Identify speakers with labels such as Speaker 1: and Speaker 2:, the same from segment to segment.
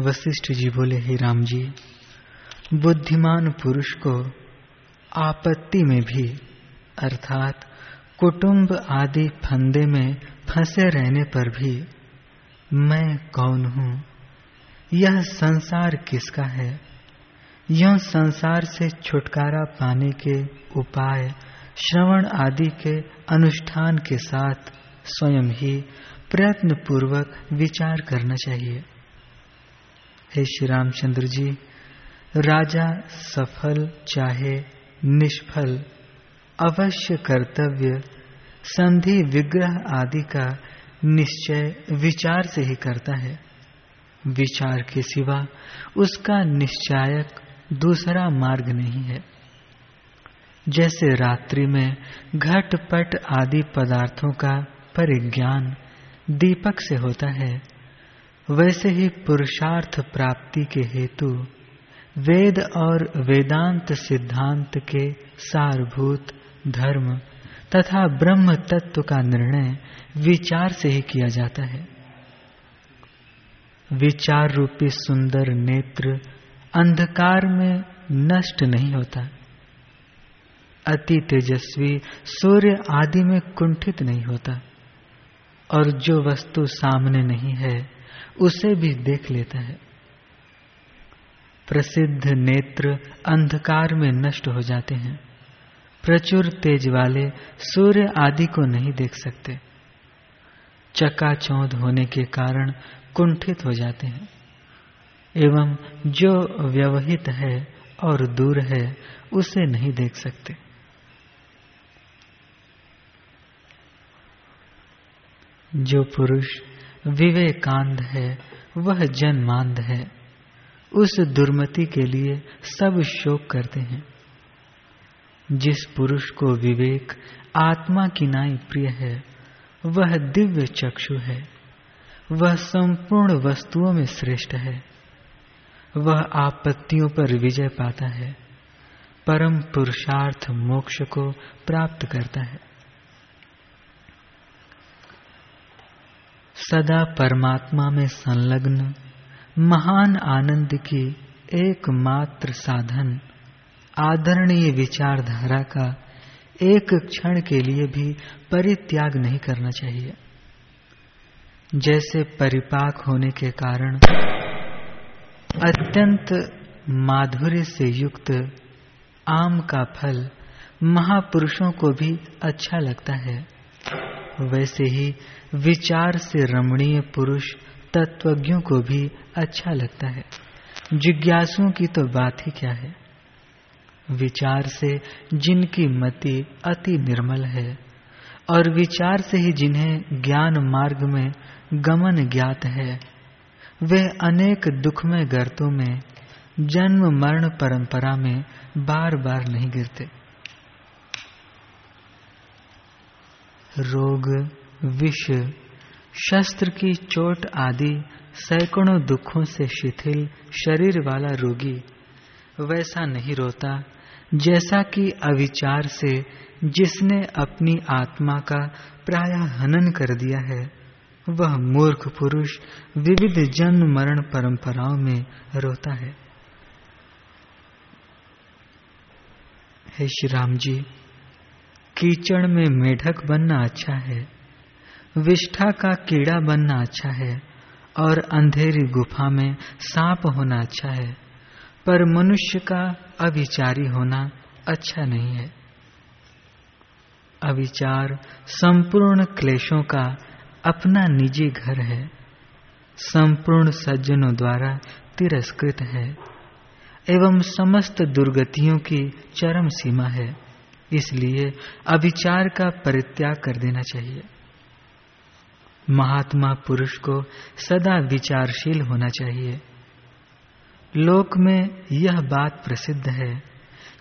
Speaker 1: वशिष्ठ जी बोले, हे राम जी, बुद्धिमान पुरुष को आपत्ति में भी, अर्थात कुटुंब आदि फंदे में फंसे रहने पर भी मैं कौन हूँ? यह संसार किसका है? यह संसार से छुटकारा पाने के उपाय, श्रवण आदि के अनुष्ठान के साथ स्वयं ही प्रयत्न पूर्वक विचार करना चाहिए। हे श्री रामचंद्र जी, राजा सफल चाहे निष्फल, अवश्य कर्तव्य, संधि विग्रह आदि का निश्चय विचार से ही करता है। विचार के सिवा उसका निश्चायक दूसरा मार्ग नहीं है। जैसे रात्रि में घटपट आदि पदार्थों का परिज्ञान दीपक से होता है वैसे ही पुरुषार्थ प्राप्ति के हेतु वेद और वेदांत सिद्धांत के सारभूत धर्म तथा ब्रह्म तत्व का निर्णय विचार से ही किया जाता है। विचार रूपी सुंदर नेत्र अंधकार में नष्ट नहीं होता। अति तेजस्वी सूर्य आदि में कुंठित नहीं होता। और जो वस्तु सामने नहीं है उसे भी देख लेता है। प्रसिद्ध नेत्र अंधकार में नष्ट हो जाते हैं। प्रचुर तेज वाले सूर्य आदि को नहीं देख सकते। चकाचौंध होने के कारण कुंठित हो जाते हैं। एवं जो व्यवहित है और दूर है, उसे नहीं देख सकते। जो पुरुष विवेकांध है, वह जन्मांध है। उस दुर्मति के लिए सब शोक करते हैं। जिस पुरुष को विवेक आत्मा की नाई प्रिय है, वह दिव्य चक्षु है। वह संपूर्ण वस्तुओं में श्रेष्ठ है। वह आपत्तियों पर विजय पाता है। परम पुरुषार्थ मोक्ष को प्राप्त करता है। सदा परमात्मा में संलग्न, महान आनंद की एकमात्र साधन, आदरणीय विचारधारा का एक क्षण के लिए भी परित्याग नहीं करना चाहिए। जैसे परिपाक होने के कारण अत्यंत माधुर्य से युक्त आम का फल महापुरुषों को भी अच्छा लगता है। वैसे ही विचार से रमणीय पुरुष तत्वज्ञों को भी अच्छा लगता है। जिज्ञासुओं की तो बात ही क्या है? विचार से जिनकी मति अति निर्मल है, और विचार से ही जिन्हें ज्ञान मार्ग में गमन ज्ञात है, वे अनेक दुखमय गर्तों में जन्म मरण परंपरा में बार बार नहीं गिरते। रोग, विष, शस्त्र की चोट आदि सैकड़ों दुखों से शिथिल शरीर वाला रोगी वैसा नहीं रोता, जैसा कि अविचार से जिसने अपनी आत्मा का प्राय हनन कर दिया है। वह मूर्ख पुरुष विविध जन्म मरण परंपराओं में रोता है। हे श्री राम जी कीचड़ में मेढक बनना अच्छा है। विष्ठा का कीड़ा बनना अच्छा है और अंधेरी गुफा में सांप होना अच्छा है, पर मनुष्य का अविचारी होना अच्छा नहीं है। अविचार संपूर्ण क्लेशों का अपना निजी घर है। संपूर्ण सज्जनों द्वारा तिरस्कृत है, एवं समस्त दुर्गतियों की चरम सीमा है। इसलिए अविचार का परित्याग कर देना चाहिए। महात्मा पुरुष को सदा विचारशील होना चाहिए। लोक में यह बात प्रसिद्ध है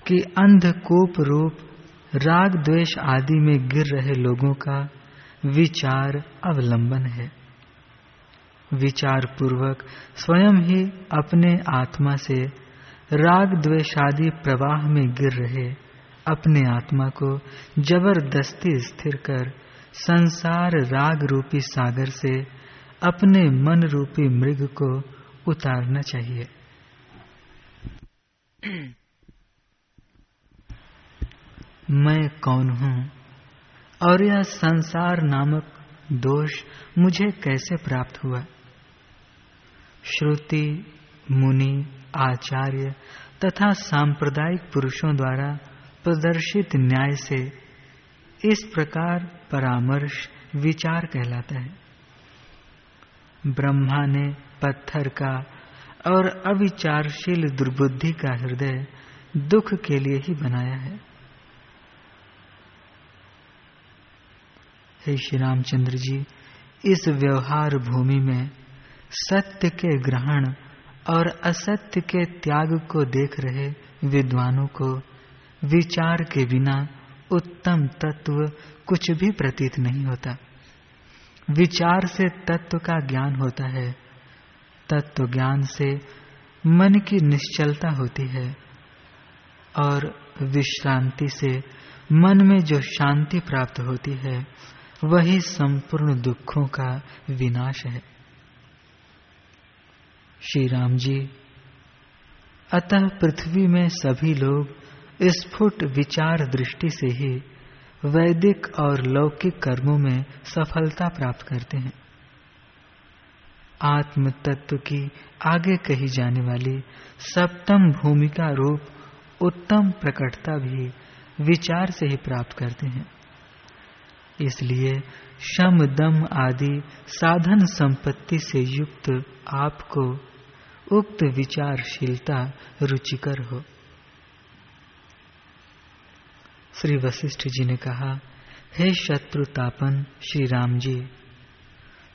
Speaker 1: कि अंधकूप रूप, राग द्वेष आदि में गिर रहे लोगों का विचार अवलंबन है। विचार पूर्वक स्वयं ही अपने आत्मा से राग द्वेषादि प्रवाह में गिर रहे अपने आत्मा को ज़बरदस्ती स्थिर कर संसार राग रूपी सागर से अपने मन रूपी मृग को उतारना चाहिए। मैं कौन हूँ? और यह संसार नामक दोष मुझे कैसे प्राप्त हुआ? श्रुति, मुनि, आचार्य तथा सांप्रदायिक पुरुषों द्वारा प्रदर्शित न्याय से इस प्रकार परामर्श, विचार कहलाता है। ब्रह्मा ने पत्थर का और अविचारशील दुर्बुद्धि का हृदय दुख के लिए ही बनाया है। हे श्री रामचंद्र जी, इस व्यवहार भूमि में सत्य के ग्रहण और असत्य के त्याग को देख रहे विद्वानों को विचार के बिना उत्तम तत्व कुछ भी प्रतीत नहीं होता। विचार से तत्व का ज्ञान होता है। तत्व ज्ञान से मन की निश्चलता होती है और विश्रांति से मन में जो शांति प्राप्त होती है, वही संपूर्ण दुखों का विनाश है। श्री राम जी, अतः पृथ्वी में सभी लोग स्फुट विचार दृष्टि से ही वैदिक और लौकिक कर्मों में सफलता प्राप्त करते हैं। आत्म तत्व की आगे कही जाने वाली सप्तम भूमिका रूप उत्तम प्रकटता भी विचार से ही प्राप्त करते हैं। इसलिए शम, दम आदि साधन संपत्ति से युक्त आपको उक्त विचारशीलता रुचिकर हो। श्री वशिष्ठ जी ने कहा, हे शत्रुतापन श्री राम जी,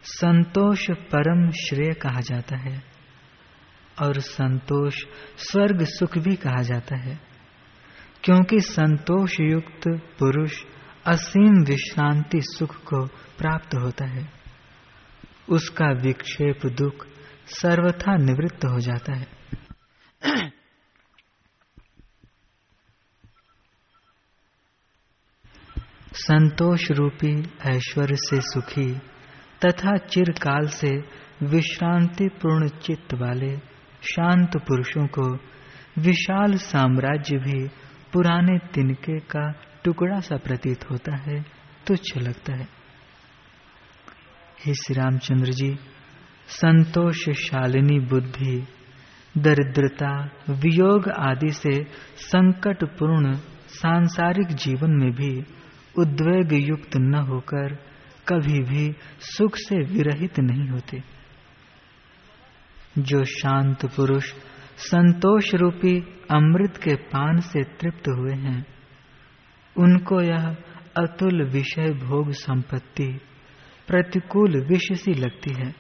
Speaker 1: संतोष परम श्रेय कहा जाता है और संतोष स्वर्ग सुख भी कहा जाता है, क्योंकि संतोष युक्त पुरुष असीम विश्रांति सुख को प्राप्त होता है। उसका विक्षेप दुख सर्वथा निवृत्त हो जाता है। संतोष रूपी, ऐश्वर्य से सुखी, तथा चिरकाल से विश्रांति पूर्ण चित्त वाले शांत पुरुषों को विशाल साम्राज्य भी पुराने तिनके का टुकड़ा सा प्रतीत होता है, तुच्छ लगता है। हे श्री रामचंद्र जी संतोष शालिनी बुद्धि, दरिद्रता, वियोग आदि से संकट पूर्ण सांसारिक जीवन में भी उद्वेग युक्त न होकर कभी भी सुख से विरहित नहीं होते। जो शांत पुरुष संतोष रूपी अमृत के पान से तृप्त हुए हैं, उनको यह अतुल विषय भोग संपत्ति प्रतिकूल विष सी लगती है।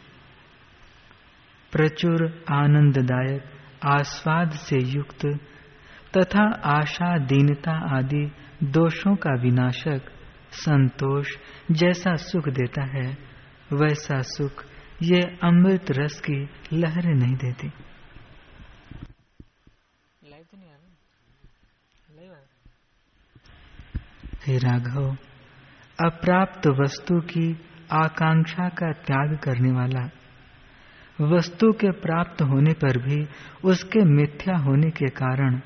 Speaker 1: प्रचुर आनंददायक आस्वाद से युक्त तथा आशा दीनता आदि दोषों का विनाशक संतोष जैसा सुख देता है वैसा सुख ये अमृत रस की लहरें नहीं देती। हे राघव अप्राप्त वस्तु की आकांक्षा का त्याग करने वाला वस्तु के प्राप्त होने पर भी उसके मिथ्या होने के कारण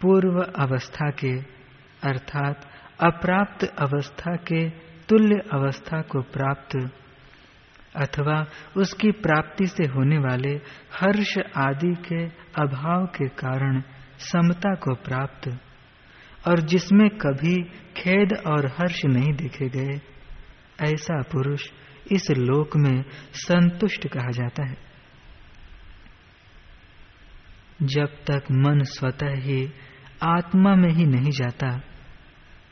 Speaker 1: पूर्व अवस्था के अर्थात अप्राप्त अवस्था के तुल्य अवस्था को प्राप्त, अथवा उसकी प्राप्ति से होने वाले हर्ष आदि के अभाव के कारण समता को प्राप्त, और जिसमें कभी खेद और हर्ष नहीं देखे गए, ऐसा पुरुष इस लोक में संतुष्ट कहा जाता है। जब तक मन स्वतः ही आत्मा में ही नहीं जाता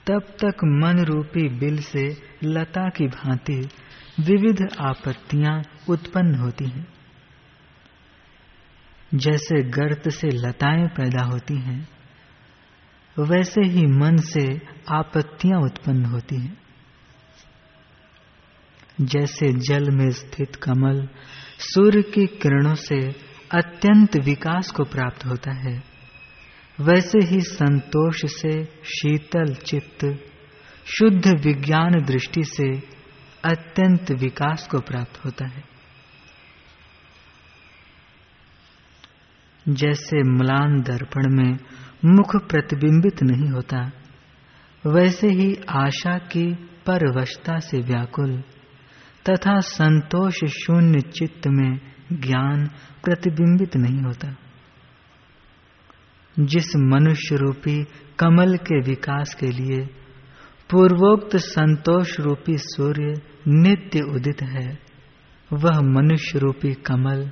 Speaker 1: तब तक मन रूपी बिल से लता की भांति विविध आपत्तियाँ उत्पन्न होती हैं। जैसे गर्त से लताएँ पैदा होती हैं, वैसे ही मन से आपत्तियाँ उत्पन्न होती हैं। जैसे जल में स्थित कमल सूर्य की किरणों से अत्यंत विकास को प्राप्त होता है वैसे ही संतोष से, शीतल चित्त, शुद्ध विज्ञान दृष्टि से अत्यंत विकास को प्राप्त होता है। जैसे म्लान दर्पण में मुख प्रतिबिंबित नहीं होता, वैसे ही आशा की परवशता से व्याकुल तथा संतोष शून्य चित्त में ज्ञान प्रतिबिंबित नहीं होता। जिस मनुष्य रूपी कमल के विकास के लिए पूर्वोक्त संतोष रूपी सूर्य नित्य उदित है, वह मनुष्य रूपी कमल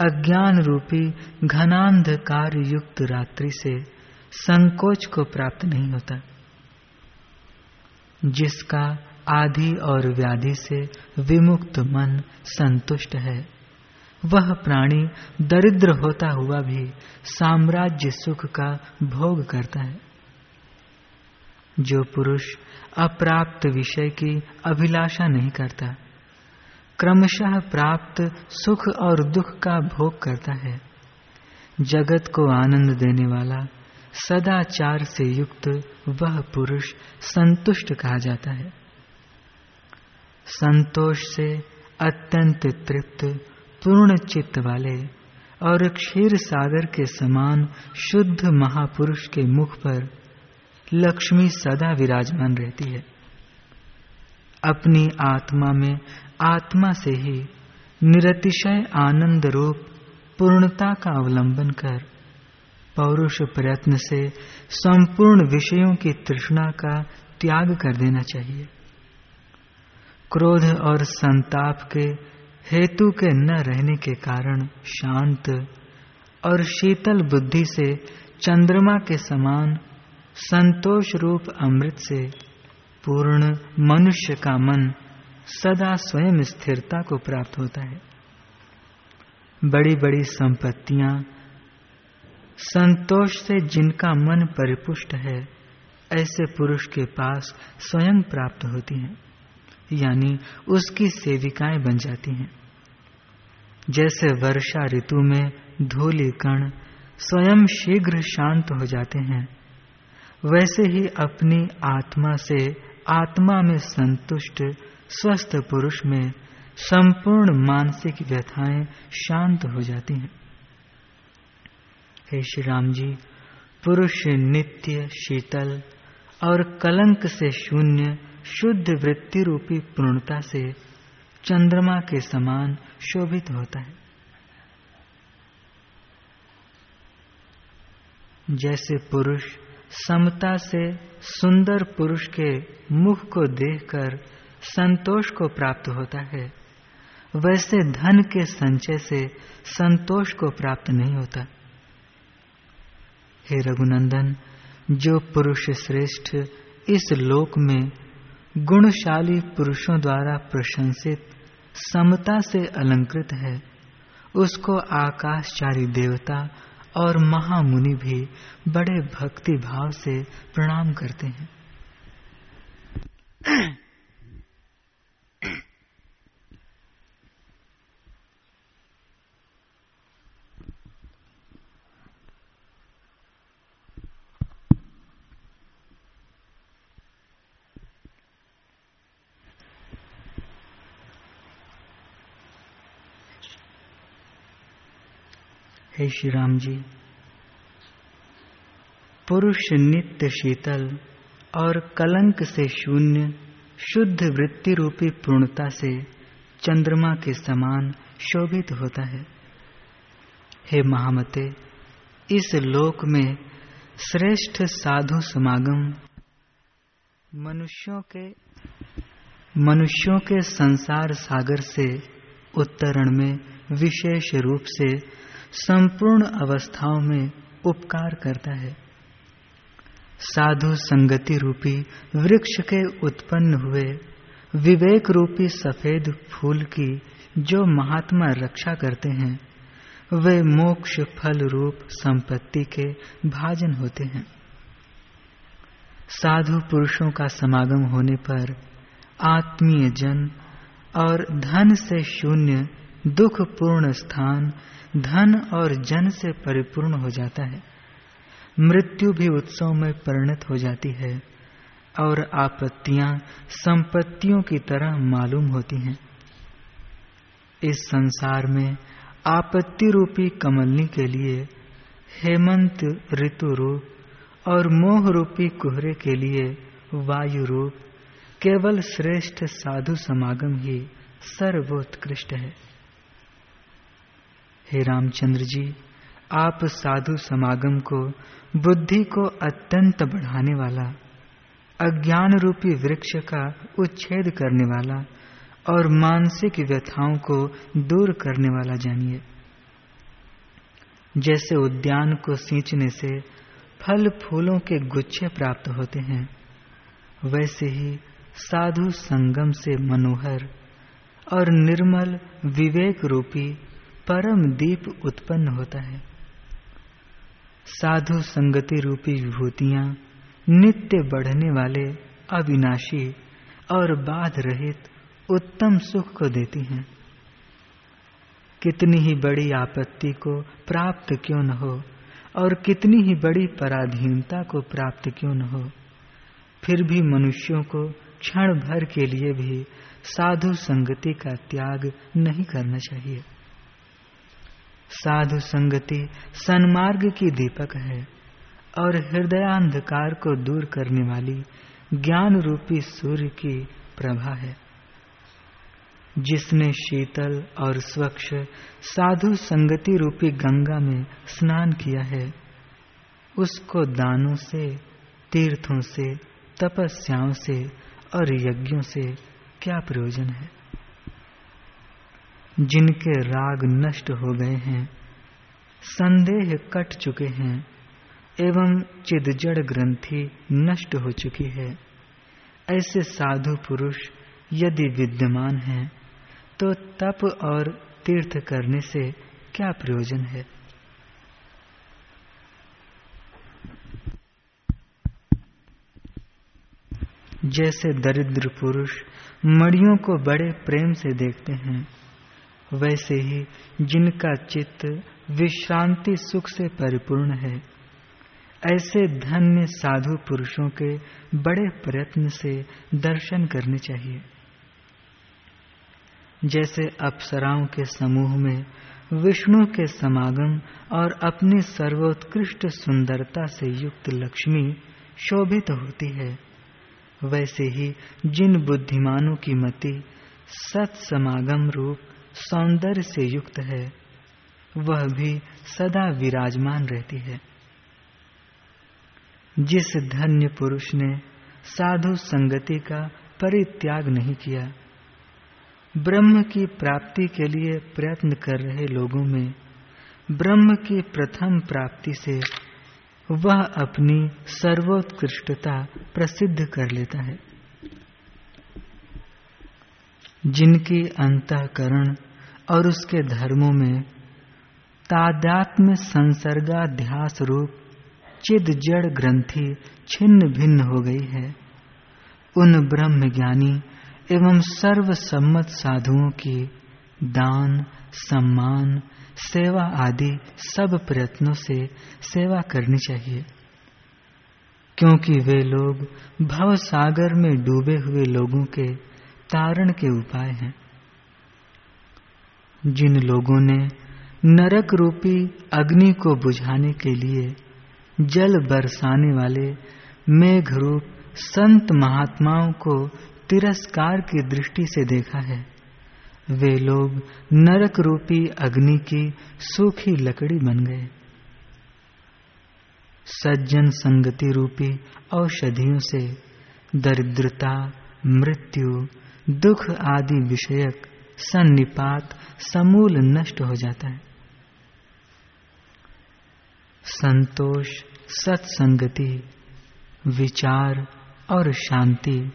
Speaker 1: अज्ञान रूपी घनांधकार युक्त रात्रि से संकोच को प्राप्त नहीं होता। जिसका आदि और व्याधि से विमुक्त मन संतुष्ट है। वह प्राणी दरिद्र होता हुआ भी साम्राज्य सुख का भोग करता है। जो पुरुष अप्राप्त विषय की अभिलाषा नहीं करता, क्रमशः प्राप्त सुख और दुख का भोग करता है। जगत को आनंद देने वाला, सदाचार से युक्त वह पुरुष संतुष्ट कहा जाता है। संतोष से अत्यंत तृप्त पूर्ण चित्त वाले और क्षीर सागर के समान शुद्ध महापुरुष के मुख पर लक्ष्मी सदा विराजमान रहती है। अपनी आत्मा में आत्मा से ही निरतिशय आनंद रूप पूर्णता का अवलंबन कर पौरुष प्रयत्न से संपूर्ण विषयों की तृष्णा का त्याग कर देना चाहिए। क्रोध और संताप के हेतु के न रहने के कारण शांत और शीतल बुद्धि से चंद्रमा के समान संतोष रूप अमृत से पूर्ण मनुष्य का मन सदा स्वयं स्थिरता को प्राप्त होता है। बड़ी बड़ी संपत्तियाँ संतोष से जिनका मन परिपुष्ट है, ऐसे पुरुष के पास स्वयं प्राप्त होती हैं, यानी उसकी सेविकाएँ बन जाती हैं। जैसे वर्षा ऋतु में धूलि कण स्वयं शीघ्र शांत हो जाते हैं। वैसे ही अपनी आत्मा से आत्मा में संतुष्ट, स्वस्थ पुरुष में संपूर्ण मानसिक व्यथाएँ शांत हो जाती हैं। हे श्री राम जी, पुरुष नित्य शीतल और कलंक से शून्य, शुद्ध वृत्ति रूपी पूर्णता से चंद्रमा के समान शोभित होता है। जैसे पुरुष समता से सुंदर पुरुष के मुख को देखकर संतोष को प्राप्त होता है, वैसे धन के संचय से संतोष को प्राप्त नहीं होता। हे रघुनंदन, जो पुरुष श्रेष्ठ इस लोक में गुणशाली पुरुषों द्वारा प्रशंसित समता से अलंकृत है। उसको आकाशचारी देवता और महामुनि भी बड़े भक्ति भाव से प्रणाम करते हैं। हे श्री राम जी, पुरुष नित्य शीतल और कलंक से शून्य, शुद्ध वृत्ति रूपी पूर्णता से चंद्रमा के समान शोभित होता है। हे महामते, इस लोक में श्रेष्ठ साधु समागम मनुष्यों के मनुष्यों के संसार सागर से उत्तरण में विशेष रूप से संपूर्ण अवस्थाओं में उपकार करता है। साधु संगति रूपी वृक्ष के उत्पन्न हुए विवेक रूपी सफ़ेद फूल की जो महात्मा रक्षा करते हैं, वे मोक्ष फल रूप संपत्ति के भाजन होते हैं। साधु पुरुषों का समागम होने पर आत्मीय जन और धन से शून्य दुख पूर्ण स्थान धन और जन से परिपूर्ण हो जाता है। मृत्यु भी उत्सव में परिणत हो जाती है और आपत्तियाँ संपत्तियों की तरह मालूम होती हैं। इस संसार में आपत्ति रूपी कमलनी के लिए, हेमंत ऋतु रूप और मोह रूपी कुहरे के लिए वायु रूप केवल श्रेष्ठ साधु समागम ही सर्वोत्कृष्ट है। हे रामचंद्र जी, आप साधु समागम को, बुद्धि को अत्यंत बढ़ाने वाला अज्ञान रूपी वृक्ष का उच्छेद करने वाला, और मानसिक व्यथाओं को दूर करने वाला जानिए। जैसे उद्यान को सींचने से फल फूलों के गुच्छे प्राप्त होते हैं, वैसे ही साधु संगम से मनोहर और निर्मल विवेक रूपी परम दीप उत्पन्न होता है। साधु संगति रूपी विभूतियाँ, नित्य बढ़ने वाले अविनाशी और बाध रहित उत्तम सुख को देती हैं। कितनी ही बड़ी आपत्ति को प्राप्त क्यों न हो और कितनी ही बड़ी पराधीनता को प्राप्त क्यों न हो, फिर भी मनुष्यों को क्षण भर के लिए भी साधु संगति का त्याग नहीं करना चाहिए। साधु संगति सन्मार्ग की दीपक है और हृदयांधकार को दूर करने वाली ज्ञान रूपी सूर्य की प्रभा है। जिसने शीतल और स्वच्छ साधु संगति रूपी गंगा में स्नान किया है, उसको दानों से, तीर्थों से, तपस्याओं से और यज्ञों से क्या प्रयोजन है? जिनके राग नष्ट हो गए हैं, संदेह कट चुके हैं, एवं चिदजड़ ग्रंथि नष्ट हो चुकी है। ऐसे साधु पुरुष यदि विद्यमान हैं तो तप और तीर्थ करने से क्या प्रयोजन है? जैसे दरिद्र पुरुष मड़ियों को बड़े प्रेम से देखते हैं वैसे ही जिनका चित्त विश्रांति सुख से परिपूर्ण है, ऐसे धन्य साधु पुरुषों के बड़े प्रयत्न से दर्शन करने चाहिए। जैसे अप्सराओं के समूह में विष्णु के समागम और अपनी सर्वोत्कृष्ट सुंदरता से युक्त लक्ष्मी शोभित तो होती है, वैसे ही जिन बुद्धिमानों की मति सत्समागम रूप सौंदर्य से युक्त है, वह भी सदा विराजमान रहती है। जिस धन्य पुरुष ने साधु संगति का परित्याग नहीं किया, ब्रह्म की प्राप्ति के लिए प्रयत्न कर रहे लोगों में, ब्रह्म की प्रथम प्राप्ति से वह अपनी सर्वोत्कृष्टता प्रसिद्ध कर लेता है। जिनकी अंतकरण और उसके धर्मों में तादात्म्य संसर्गाध्यास रूप चिद जड़ ग्रंथि छिन्न भिन्न हो गई है। उन ब्रह्म ज्ञानी एवं सर्वसम्मत साधुओं की दान, सम्मान, सेवा आदि सब प्रयत्नों से सेवा करनी चाहिए। क्योंकि वे लोग भव सागर में डूबे हुए लोगों के तारण के उपाय हैं। जिन लोगों ने नरक रूपी अग्नि को बुझाने के लिए जल बरसाने वाले मेघ रूप संत महात्माओं को तिरस्कार की दृष्टि से देखा है, वे लोग नरक रूपी अग्नि की सूखी लकड़ी बन गए। सज्जन संगति रूपी औषधियों से दरिद्रता, मृत्यु, दुख आदि विषयक सन्निपात, समूल नष्ट हो जाता है। संतोष, सत्संगति, विचार और शांति,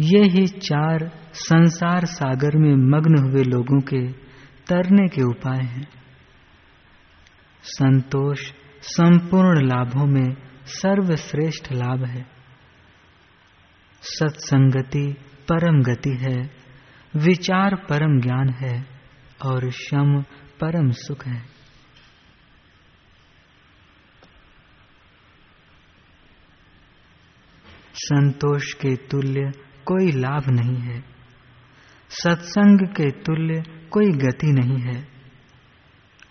Speaker 1: ये ही चार संसार सागर में मग्न हुए लोगों के तरने के उपाय हैं। संतोष संपूर्ण लाभों में सर्वश्रेष्ठ लाभ है। सत्संगति परम गति है। विचार परम ज्ञान है और शम परम सुख है। संतोष के तुल्य कोई लाभ नहीं है। सत्संग के तुल्य कोई गति नहीं है।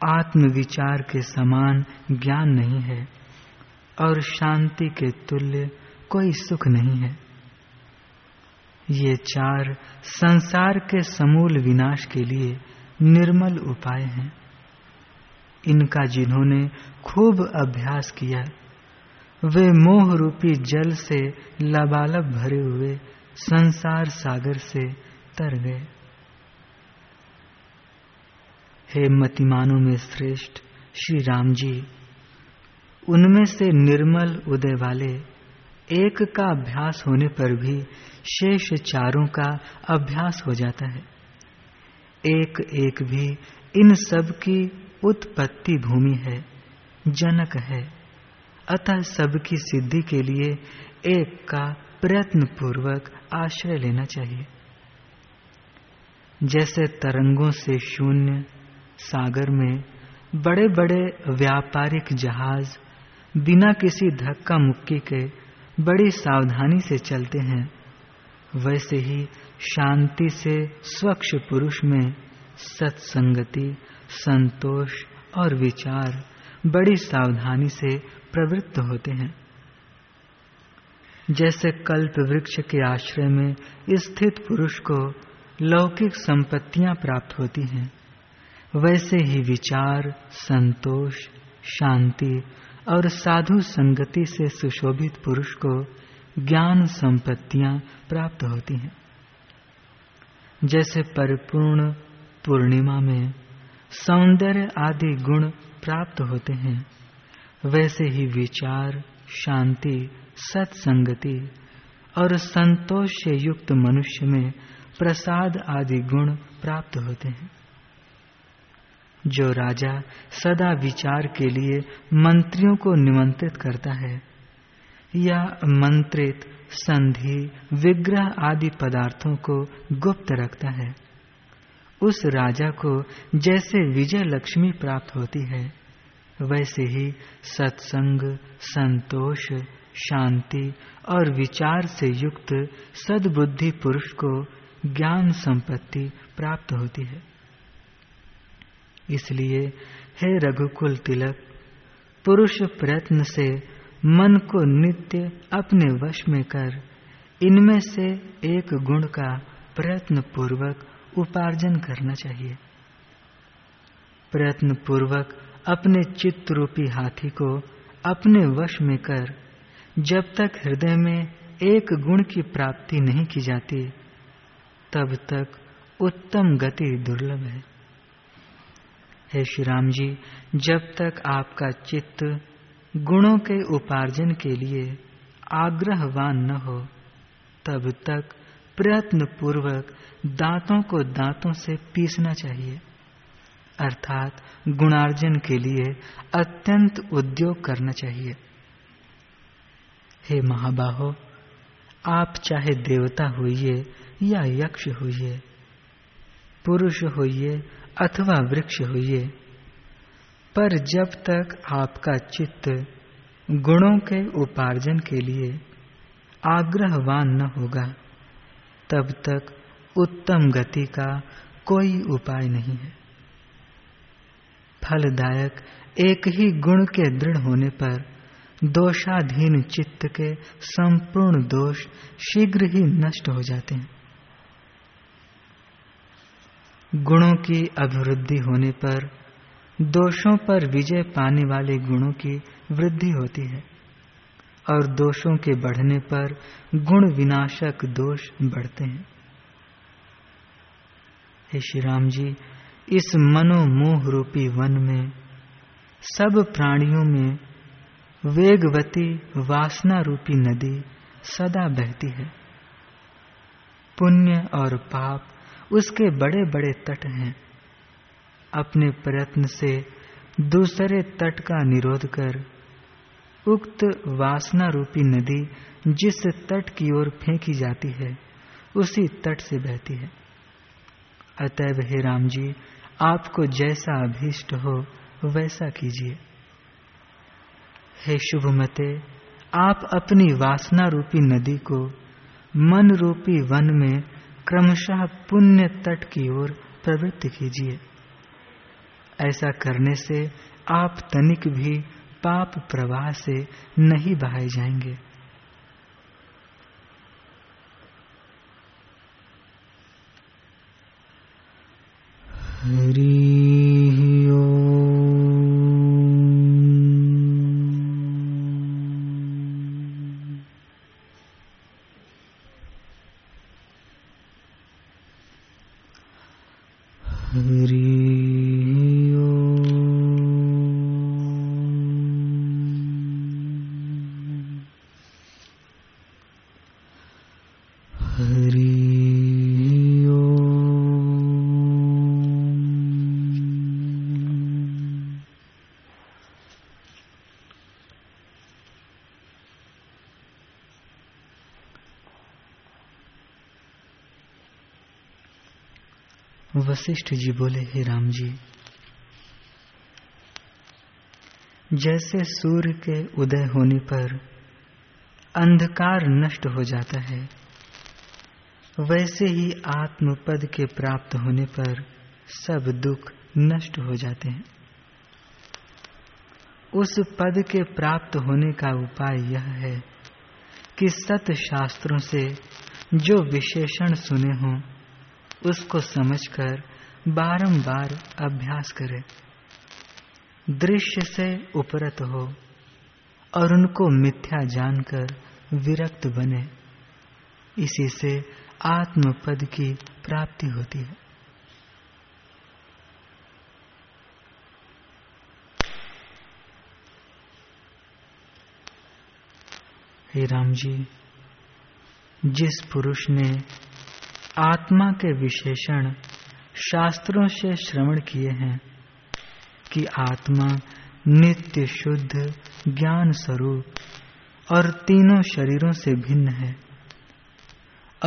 Speaker 1: आत्म विचार के समान ज्ञान नहीं है और शांति के तुल्य कोई सुख नहीं है। ये चार संसार के समूल विनाश के लिए निर्मल उपाय हैं। इनका जिन्होंने खूब अभ्यास किया, वे मोह रूपी जल से लबालब भरे हुए संसार सागर से तर गए। हे मतिमानों में श्रेष्ठ श्री राम जी, उनमें से निर्मल उदय वाले एक का अभ्यास होने पर भी शेष चारों का अभ्यास हो जाता है। एक एक भी इन सब की उत्पत्ति भूमि है, जनक है। अतः सबकी सिद्धि के लिए एक का प्रयत्न पूर्वक आश्रय लेना चाहिए। जैसे तरंगों से शून्य, सागर में बड़े बड़े व्यापारिक जहाज़ बिना किसी धक्का मुक्की के बड़ी सावधानी से चलते हैं। वैसे ही शांति से स्वच्छ पुरुष में सत्संगति, संतोष और विचार बड़ी सावधानी से प्रवृत्त होते हैं। जैसे कल्प वृक्ष के आश्रय में स्थित पुरुष को लौकिक संपत्तियाँ प्राप्त होती हैं, वैसे ही विचार, संतोष, शांति और साधु संगति से सुशोभित पुरुष को ज्ञान संपत्तियाँ प्राप्त होती हैं। जैसे परिपूर्ण पूर्णिमा में सौंदर्य आदि गुण प्राप्त होते हैं, वैसे ही विचार, शांति, सत्संगति और संतोष से युक्त मनुष्य में प्रसाद आदि गुण प्राप्त होते हैं। जो राजा सदा विचार के लिए मंत्रियों को निमंत्रित करता है। या मंत्रित, संधि, विग्रह आदि पदार्थों को गुप्त रखता है। उस राजा को जैसे विजय लक्ष्मी प्राप्त होती है, वैसे ही सत्संग, संतोष, शांति और विचार से युक्त सद्बुद्धि पुरुष को ज्ञान संपत्ति प्राप्त होती है। इसलिए, हे रघुकुल तिलक, पुरुष प्रयत्न से मन को नित्य अपने वश में कर, इनमें से एक गुण का प्रयत्न पूर्वक उपार्जन करना चाहिए। प्रयत्न पूर्वक अपने चित्त रूपी हाथी को अपने वश में कर, जब तक हृदय में एक गुण की प्राप्ति नहीं की जाती, तब तक उत्तम गति दुर्लभ है। हे श्री राम जी जब तक आपका चित्त गुणों के उपार्जन के लिए आग्रहवान न हो, तब तक प्रयत्न पूर्वक दांतों को दांतों से पीसना चाहिए। अर्थात गुणार्जन के लिए अत्यंत उद्योग करना चाहिए। हे महाबाहो, आप चाहे देवता होइए या यक्ष होइए, पुरुष होइए अथवा वृक्ष होइए पर जब तक आपका चित्त गुणों के उपार्जन के लिए आग्रहवान न होगा, तब तक उत्तम गति का कोई उपाय नहीं है। फलदायक एक ही गुण के दृढ़ होने पर दोषाधीन चित्त के संपूर्ण दोष शीघ्र ही नष्ट हो जाते हैं। गुणों की अभिवृद्धि होने पर, दोषों पर विजय पाने वाले गुणों की वृद्धि होती है। और दोषों के बढ़ने पर गुण विनाशक दोष बढ़ते हैं। हे श्री राम जी, इस मनोमोह रूपी वन में, सब प्राणियों में वेगवती वासना रूपी नदी सदा बहती है। पुण्य और पाप उसके बड़े बड़े तट हैं। अपने प्रयत्न से दूसरे तट का निरोध कर, उक्त वासना रूपी नदी जिस तट की ओर फेंकी जाती है, उसी तट से बहती है। अतएव हे राम जी आपको जैसा अभीष्ट हो, वैसा कीजिए। हे शुभमते, आप अपनी वासना रूपी नदी को मन रूपी वन में क्रमशः पुण्य तट की ओर प्रवृत्ति कीजिए। ऐसा करने से आप तनिक भी पाप प्रवाह से नहीं बहाए जाएँगे। हरि Hari वशिष्ठ जी बोले, हे राम जी, जैसे सूर्य के उदय होने पर अंधकार नष्ट हो जाता है, वैसे ही आत्मपद के प्राप्त होने पर सब दुख नष्ट हो जाते हैं। उस पद के प्राप्त होने का उपाय यह है कि सत शास्त्रों से जो विशेषण सुने हों उसको समझकर बारंबार अभ्यास करे। दृश्य से उपरत हो और उनको मिथ्या जानकर विरक्त बने। इसी से आत्मपद की प्राप्ति होती है। हे राम जी, जिस पुरुष ने आत्मा के विशेषण शास्त्रों से श्रवण किए हैं कि आत्मा नित्य शुद्ध, ज्ञान स्वरूप और तीनों शरीरों से भिन्न है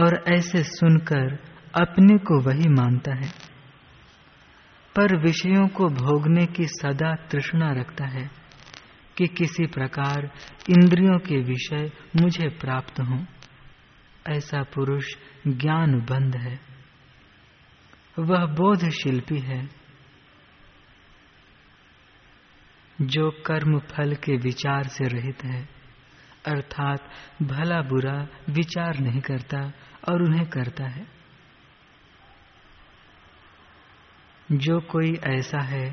Speaker 1: और ऐसे सुनकर अपने को वही मानता है। पर विषयों को भोगने की सदा तृष्णा रखता है कि किसी प्रकार इंद्रियों के विषय मुझे प्राप्त हों। ऐसा पुरुष ज्ञान बंद है। वह बोध शिल्पी है। जो कर्म फल के विचार से रहित है, अर्थात भला बुरा विचार नहीं करता और उन्हें करता है। जो कोई ऐसा है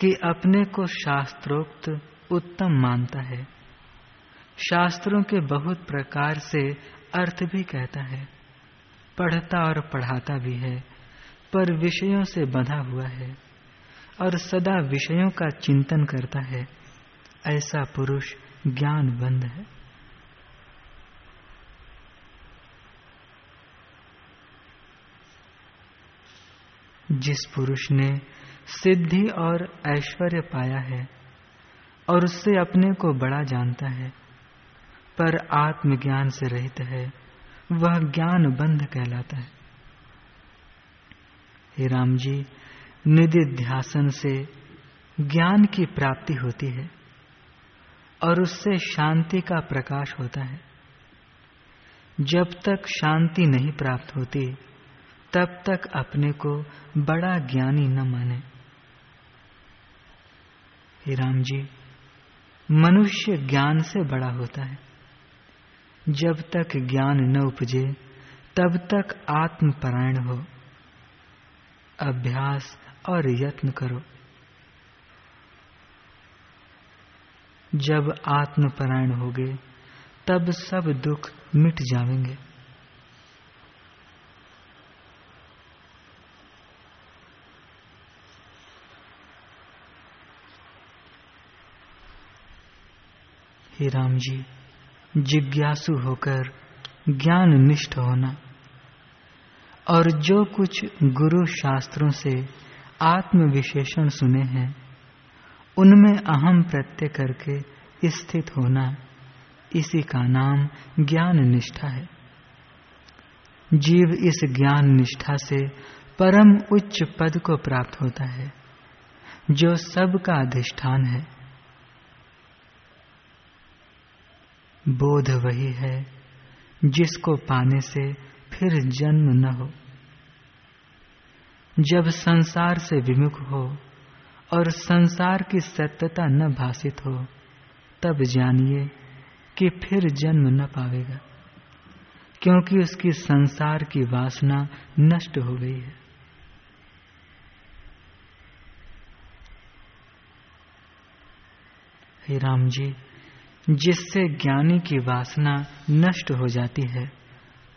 Speaker 1: कि अपने को शास्त्रोक्त उत्तम मानता है, शास्त्रों के बहुत प्रकार से अर्थ भी कहता है, पढ़ता और पढ़ाता भी है, पर विषयों से बंधा हुआ है और सदा विषयों का चिंतन करता है। ऐसा पुरुष ज्ञान बंद है। जिस पुरुष ने सिद्धि और ऐश्वर्य पाया है और उससे अपने को बड़ा जानता है पर आत्मज्ञान से रहित है, वह ज्ञान बंध कहलाता है। हे राम जी निधि ध्यासन से ज्ञान की प्राप्ति होती है और उससे शांति का प्रकाश होता है। जब तक शांति नहीं प्राप्त होती, तब तक अपने को बड़ा ज्ञानी न माने। हे राम जी, मनुष्य ज्ञान से बड़ा होता है। जब तक ज्ञान न उपजे, तब तक आत्मपरायण हो। अभ्यास और यत्न करो। जब आत्मपरायण होगे, तब सब दुख मिट जाएँगे। हे राम जी जिज्ञासु होकर ज्ञान निष्ठ होना। और जो कुछ गुरु शास्त्रों से आत्म विशेषण सुने हैं, उनमें अहम प्रत्यय करके स्थित होना इसी का नाम ज्ञान निष्ठा है। जीव इस ज्ञान निष्ठा से परम उच्च पद को प्राप्त होता है, जो सबका अधिष्ठान है। बोध वही है, जिसको पाने से फिर जन्म न हो। जब संसार से विमुख हो और संसार की सत्यता न भाषित हो, तब जानिए कि फिर जन्म न पावेगा, क्योंकि उसकी संसार की वासना नष्ट हो गई है। हे राम जी जिससे ज्ञानी की वासना नष्ट हो जाती है,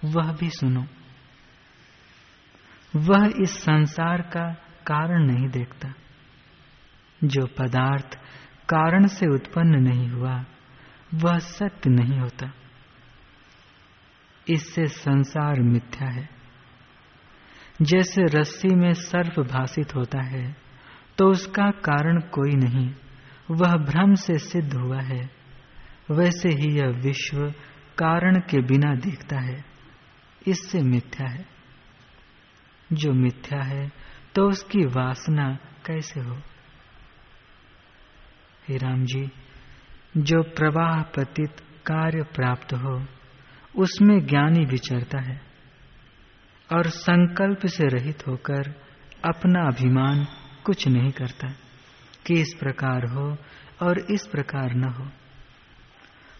Speaker 1: वह भी सुनो। वह इस संसार का कारण नहीं देखता। जो पदार्थ कारण से उत्पन्न नहीं हुआ, वह सत्य नहीं होता। इससे संसार मिथ्या है। जैसे रस्सी में सर्प भाषित होता है तो उसका कारण कोई नहीं, वह भ्रम से सिद्ध हुआ है। वैसे ही यह विश्व कारण के बिना दिखता है। इससे मिथ्या है। जो मिथ्या है तो उसकी वासना कैसे हो? हे राम जी, जो प्रवाह पतित कार्य प्राप्त हो, उसमें ज्ञानी विचरता है और संकल्प से रहित होकर अपना अभिमान कुछ नहीं करता कि इस प्रकार हो और इस प्रकार न हो।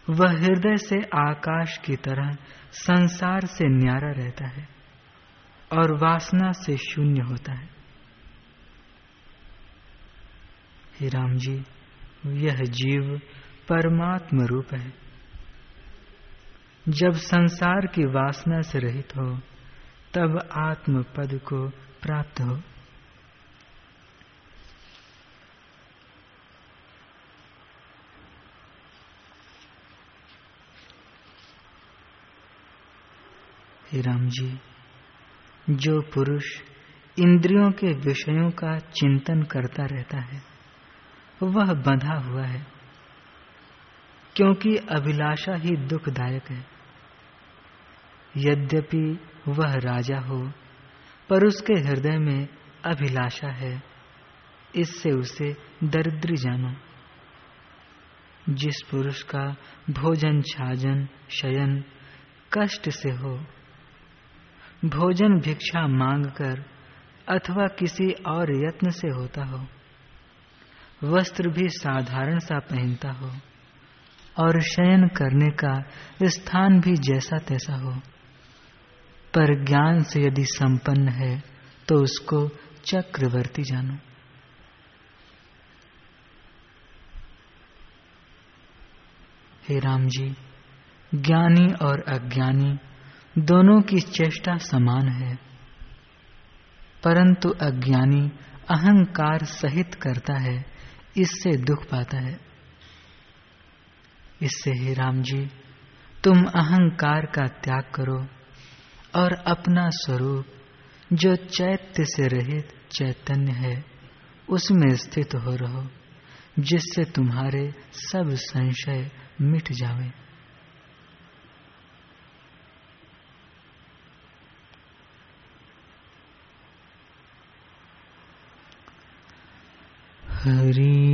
Speaker 1: वह हृदय से आकाश की तरह संसार से न्यारा रहता है और वासना से शून्य होता है। हे राम जी, यह जीव परमात्म रूप है। जब संसार की वासना से रहित हो, तब आत्म पद को प्राप्त हो। हे राम जी, जो पुरुष इंद्रियों के विषयों का चिंतन करता रहता है, वह बंधा हुआ है, क्योंकि अभिलाषा ही दुखदायक है। यद्यपि वह राजा हो, पर उसके हृदय में अभिलाषा है, इससे उसे दरिद्र जानो। जिस पुरुष का भोजन छाजन शयन कष्ट से हो भोजन भिक्षा मांगकर अथवा किसी और यत्न से होता हो। वस्त्र भी साधारण सा पहनता हो और शयन करने का स्थान भी जैसा तैसा हो। पर ज्ञान से यदि संपन्न है तो उसको चक्रवर्ती जानो। हे राम जी, ज्ञानी और अज्ञानी दोनों की चेष्टा समान है, परंतु अज्ञानी अहंकार सहित करता है, इससे दुख पाता है। इससे हे राम जी, तुम अहंकार का त्याग करो और अपना स्वरूप, जो चैत्य से रहित चैतन्य है, उसमें स्थित हो रहो, जिससे तुम्हारे सब संशय मिट जावे। हरी